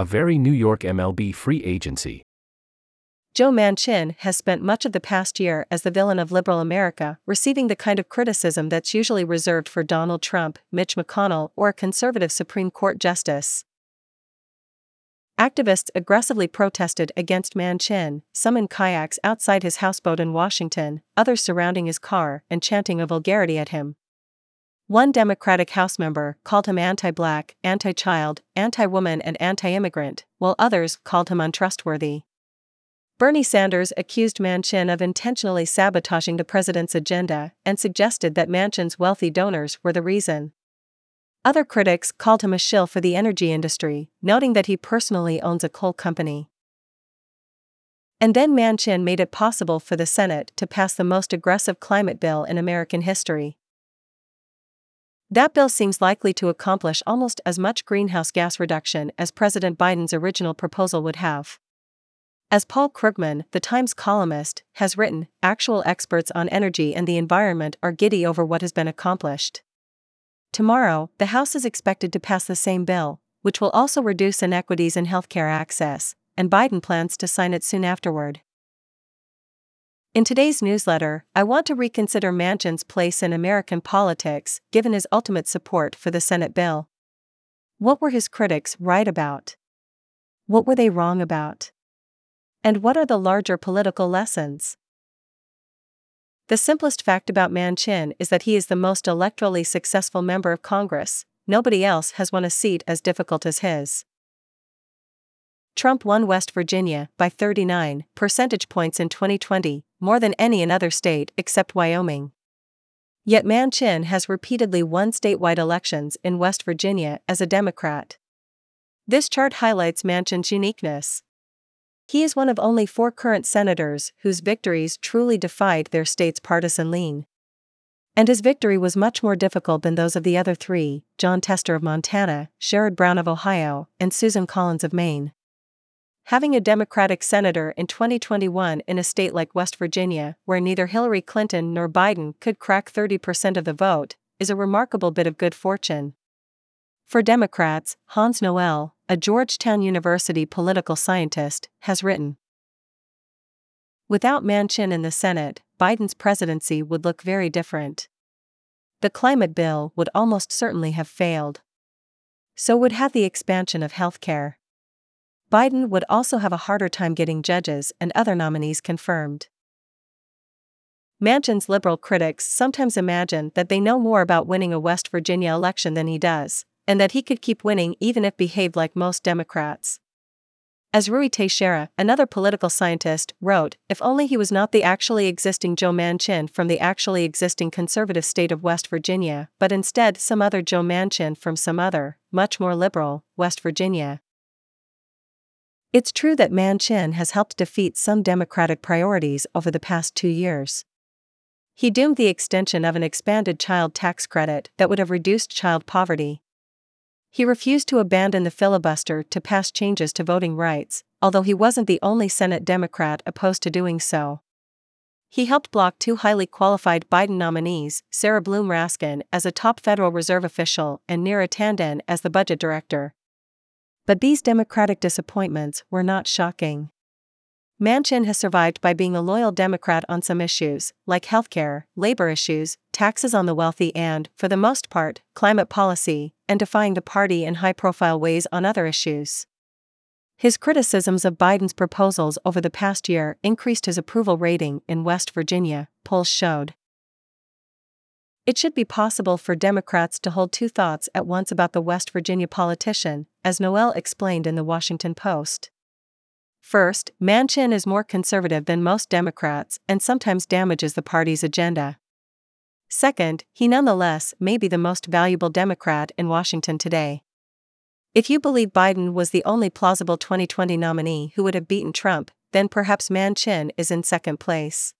a very New York MLB free agency. Joe Manchin has spent much of the past year as the villain of liberal America, receiving the kind of criticism that's usually reserved for Donald Trump, Mitch McConnell, or a conservative Supreme Court justice. Activists aggressively protested against Manchin, some in kayaks outside his houseboat in Washington, others surrounding his car and chanting a vulgarity at him. One Democratic House member called him anti black, anti child, anti woman, and anti immigrant, while others called him untrustworthy. Bernie Sanders accused Manchin of intentionally sabotaging the president's agenda and suggested that Manchin's wealthy donors were the reason. Other critics called him a shill for the energy industry, noting that he personally owns a coal company. And then Manchin made it possible for the Senate to pass the most aggressive climate bill in American history. That bill seems likely to accomplish almost as much greenhouse gas reduction as President Biden's original proposal would have. As Paul Krugman, the Times columnist, has written, actual experts on energy and the environment are giddy over what has been accomplished. Tomorrow, the House is expected to pass the same bill, which will also reduce inequities in healthcare access, and Biden plans to sign it soon afterward. In today's newsletter, I want to reconsider Manchin's place in American politics given his ultimate support for the Senate bill. What were his critics right about? What were they wrong about? And what are the larger political lessons? The simplest fact about Manchin is that he is the most electorally successful member of Congress, nobody else has won a seat as difficult as his. Trump won West Virginia by 39 percentage points in 2020, more than any other state except Wyoming. Yet Manchin has repeatedly won statewide elections in West Virginia as a Democrat. This chart highlights Manchin's uniqueness. He is one of only four current senators whose victories truly defied their state's partisan lean. And his victory was much more difficult than those of the other three Jon Tester of Montana, Sherrod Brown of Ohio, and Susan Collins of Maine. Having a Democratic senator in 2021 in a state like West Virginia, where neither Hillary Clinton nor Biden could crack 30% of the vote, is a remarkable bit of good fortune. For Democrats, Hans Noel, a Georgetown University political scientist, has written Without Manchin in the Senate, Biden's presidency would look very different. The climate bill would almost certainly have failed. So would have the expansion of health care. Biden would also have a harder time getting judges and other nominees confirmed. Manchin's liberal critics sometimes imagine that they know more about winning a West Virginia election than he does, and that he could keep winning even if behaved like most Democrats. As Ruy Teixeira, another political scientist, wrote, if only he was not the actually existing Joe Manchin from the actually existing conservative state of West Virginia, but instead some other Joe Manchin from some other, much more liberal, West Virginia, it's true that Manchin has helped defeat some Democratic priorities over the past two years. He doomed the extension of an expanded child tax credit that would have reduced child poverty. He refused to abandon the filibuster to pass changes to voting rights, although he wasn't the only Senate Democrat opposed to doing so. He helped block two highly qualified Biden nominees, Sarah Bloom Raskin as a top Federal Reserve official and Neera Tanden as the budget director. But these Democratic disappointments were not shocking. Manchin has survived by being a loyal Democrat on some issues, like healthcare, labor issues, taxes on the wealthy, and, for the most part, climate policy, and defying the party in high profile ways on other issues. His criticisms of Biden's proposals over the past year increased his approval rating in West Virginia, polls showed. It should be possible for Democrats to hold two thoughts at once about the West Virginia politician, as Noel explained in the Washington Post. First, Manchin is more conservative than most Democrats and sometimes damages the party's agenda. Second, he nonetheless may be the most valuable Democrat in Washington today. If you believe Biden was the only plausible 2020 nominee who would have beaten Trump, then perhaps Manchin is in second place.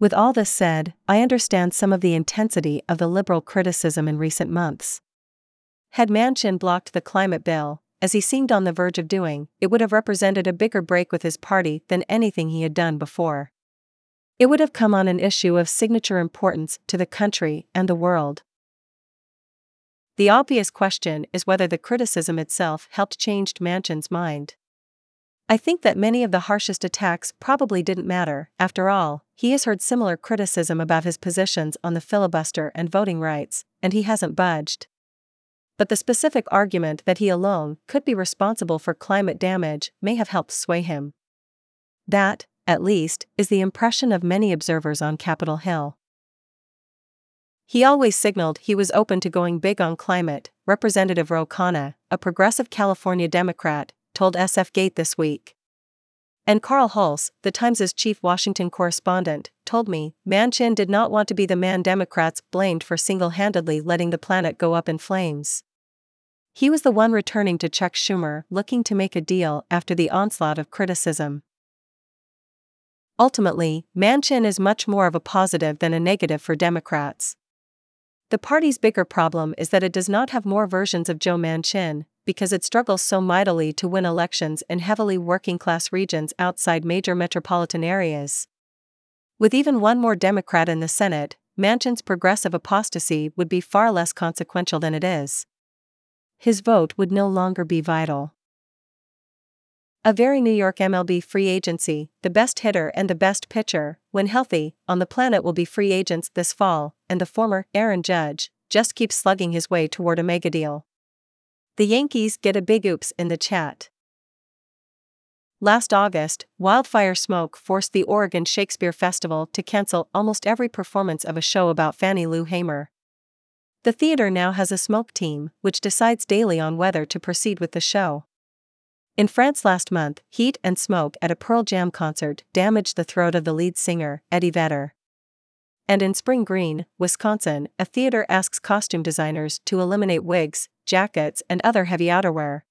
With all this said, I understand some of the intensity of the liberal criticism in recent months. Had Manchin blocked the climate bill, as he seemed on the verge of doing, it would have represented a bigger break with his party than anything he had done before. It would have come on an issue of signature importance to the country and the world. The obvious question is whether the criticism itself helped change Manchin's mind. I think that many of the harshest attacks probably didn't matter, after all, he has heard similar criticism about his positions on the filibuster and voting rights, and he hasn't budged. But the specific argument that he alone could be responsible for climate damage may have helped sway him. That, at least, is the impression of many observers on Capitol Hill. He always signaled he was open to going big on climate, Representative Ro Khanna, a progressive California Democrat, told SF Gate this week. And Carl Hulse, the Times' chief Washington correspondent, told me Manchin did not want to be the man Democrats blamed for single handedly letting the planet go up in flames. He was the one returning to Chuck Schumer looking to make a deal after the onslaught of criticism. Ultimately, Manchin is much more of a positive than a negative for Democrats. The party's bigger problem is that it does not have more versions of Joe Manchin, because it struggles so mightily to win elections in heavily working class regions outside major metropolitan areas. With even one more Democrat in the Senate, Manchin's progressive apostasy would be far less consequential than it is. His vote would no longer be vital. A very New York MLB free agency, the best hitter and the best pitcher, when healthy, on the planet will be free agents this fall, and the former Aaron Judge just keeps slugging his way toward a mega deal. The Yankees get a big oops in the chat. Last August, wildfire smoke forced the Oregon Shakespeare Festival to cancel almost every performance of a show about Fannie Lou Hamer. The theater now has a smoke team, which decides daily on whether to proceed with the show. In France last month, heat and smoke at a Pearl Jam concert damaged the throat of the lead singer, Eddie Vedder. And in Spring Green, Wisconsin, a theater asks costume designers to eliminate wigs, jackets, and other heavy outerwear.